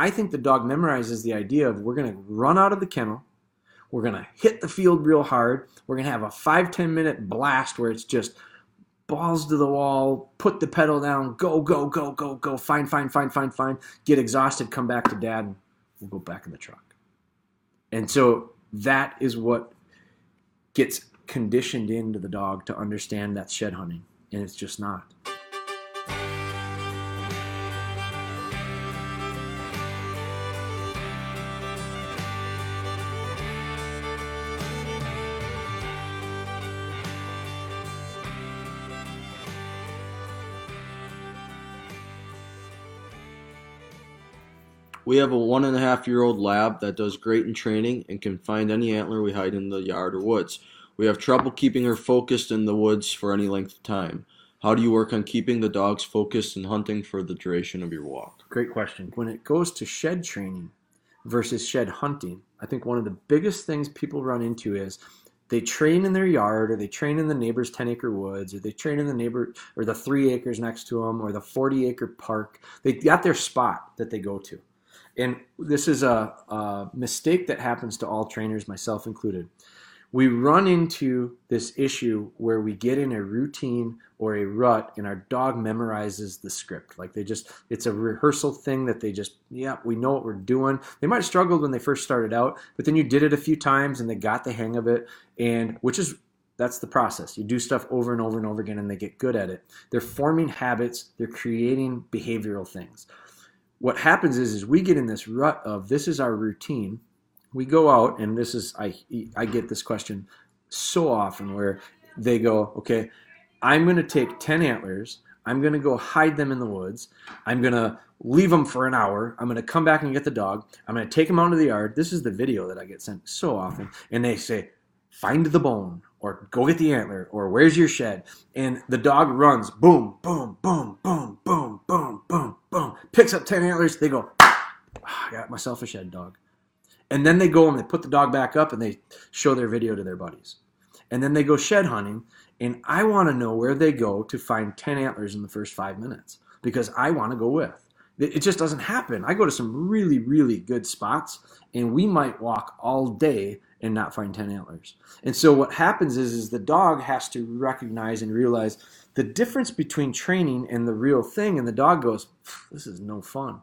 I think the dog memorizes the idea of we're going to run out of the kennel, we're going to hit the field real hard, we're going to have a five ten minute blast where it's just balls to the wall, put the pedal down, go, go, go, go, go, fine, fine, fine, fine, fine, get exhausted, come back to dad, and we'll go back in the truck. And so that is what gets conditioned into the dog to understand that's shed hunting, and it's just not. We have a one and a half year old lab that does great in training and can find any antler we hide in the yard or woods. We have trouble keeping her focused in the woods for any length of time. How do you work on keeping the dogs focused and hunting for the duration of your walk? Great question. When it goes to shed training versus shed hunting, I think one of the biggest things people run into is they train in their yard or they train in the neighbor's 10 acre woods or they train in the neighbor or the three acres next to them or the 40 acre park. They got their spot that they go to. And this is a, a mistake that happens to all trainers, myself included. We run into this issue where we get in a routine or a rut and our dog memorizes the script. Like they just, it's a rehearsal thing that they just, yeah, we know what we're doing. They might have struggled when they first started out, but then you did it a few times and they got the hang of it. And which is, that's the process. You do stuff over and over and over again and they get good at it. They're forming habits, they're creating behavioral things what happens is is we get in this rut of this is our routine. We go out and this is I I get this question so often where they go, okay, I'm going to take 10 antlers, I'm going to go hide them in the woods. I'm going to leave them for an hour. I'm going to come back and get the dog. I'm going to take him out of the yard. This is the video that I get sent so often and they say find the bone or go get the antler or where's your shed and the dog runs boom boom boom boom boom picks up 10 antlers they go ah, i got myself a shed dog. And then they go and they put the dog back up and they show their video to their buddies. And then they go shed hunting and i want to know where they go to find 10 antlers in the first five minutes because i want to go with it just doesn't happen i go to some really really good spots and we might walk all day and not find 10 antlers. And so what happens is, is the dog has to recognize and realize the difference between training and the real thing. And the dog goes, this is no fun.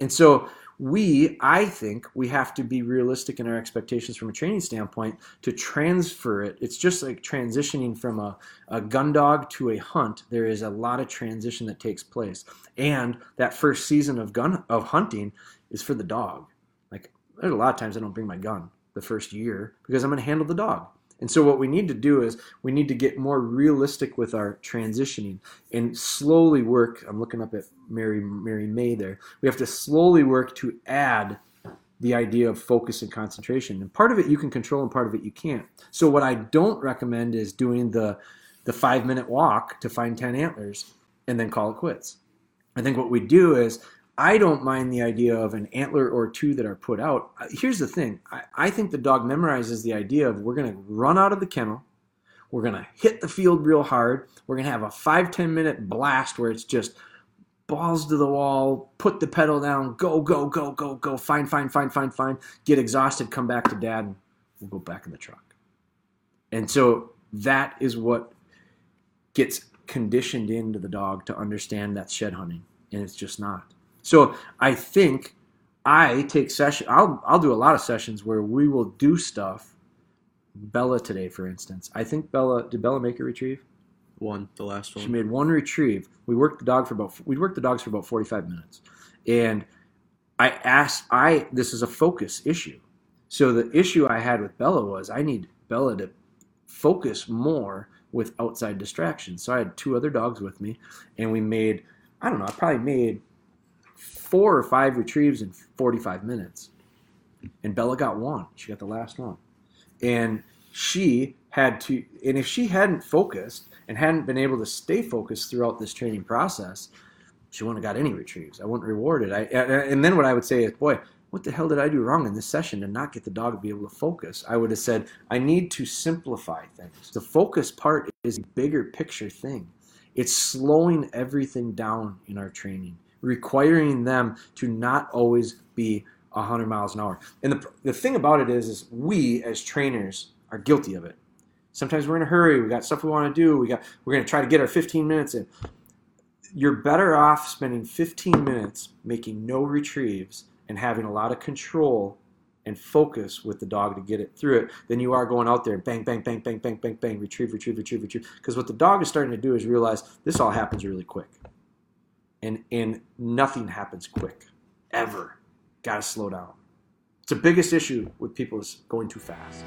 And so we, I think, we have to be realistic in our expectations from a training standpoint to transfer it. It's just like transitioning from a, a gun dog to a hunt. There is a lot of transition that takes place. And that first season of gun of hunting is for the dog. Like there's a lot of times I don't bring my gun the first year because I'm going to handle the dog. And so what we need to do is we need to get more realistic with our transitioning and slowly work. I'm looking up at Mary Mary May there. We have to slowly work to add the idea of focus and concentration. And part of it you can control and part of it you can't. So what I don't recommend is doing the the 5 minute walk to find 10 antlers and then call it quits. I think what we do is I don't mind the idea of an antler or two that are put out. Uh, here's the thing I, I think the dog memorizes the idea of we're going to run out of the kennel, we're going to hit the field real hard, we're going to have a five ten minute blast where it's just balls to the wall, put the pedal down, go, go, go, go, go, fine, fine, fine, fine, fine, get exhausted, come back to dad, and we'll go back in the truck. And so that is what gets conditioned into the dog to understand that shed hunting, and it's just not. So I think I take session. I'll I'll do a lot of sessions where we will do stuff. Bella today, for instance, I think Bella did Bella make a retrieve. One, the last one. She made one retrieve. We worked the dog for about we worked the dogs for about forty five minutes, and I asked I this is a focus issue. So the issue I had with Bella was I need Bella to focus more with outside distractions. So I had two other dogs with me, and we made I don't know I probably made four or five retrieves in 45 minutes. And Bella got one. She got the last one. And she had to, and if she hadn't focused and hadn't been able to stay focused throughout this training process, she wouldn't have got any retrieves. I wouldn't reward it. I, and then what I would say is, boy, what the hell did I do wrong in this session to not get the dog to be able to focus? I would have said, I need to simplify things. The focus part is a bigger picture thing. It's slowing everything down in our training requiring them to not always be 100 miles an hour. And the, the thing about it is, is we as trainers are guilty of it. Sometimes we're in a hurry. We got stuff we want to do. We got we're going to try to get our 15 minutes in. You're better off spending 15 minutes making no retrieves and having a lot of control and focus with the dog to get it through it than you are going out there and bang, bang, bang, bang, bang, bang, bang, retrieve, retrieve, retrieve, retrieve. Because what the dog is starting to do is realize this all happens really quick. And and nothing happens quick. Ever. Gotta slow down. It's the biggest issue with people is going too fast.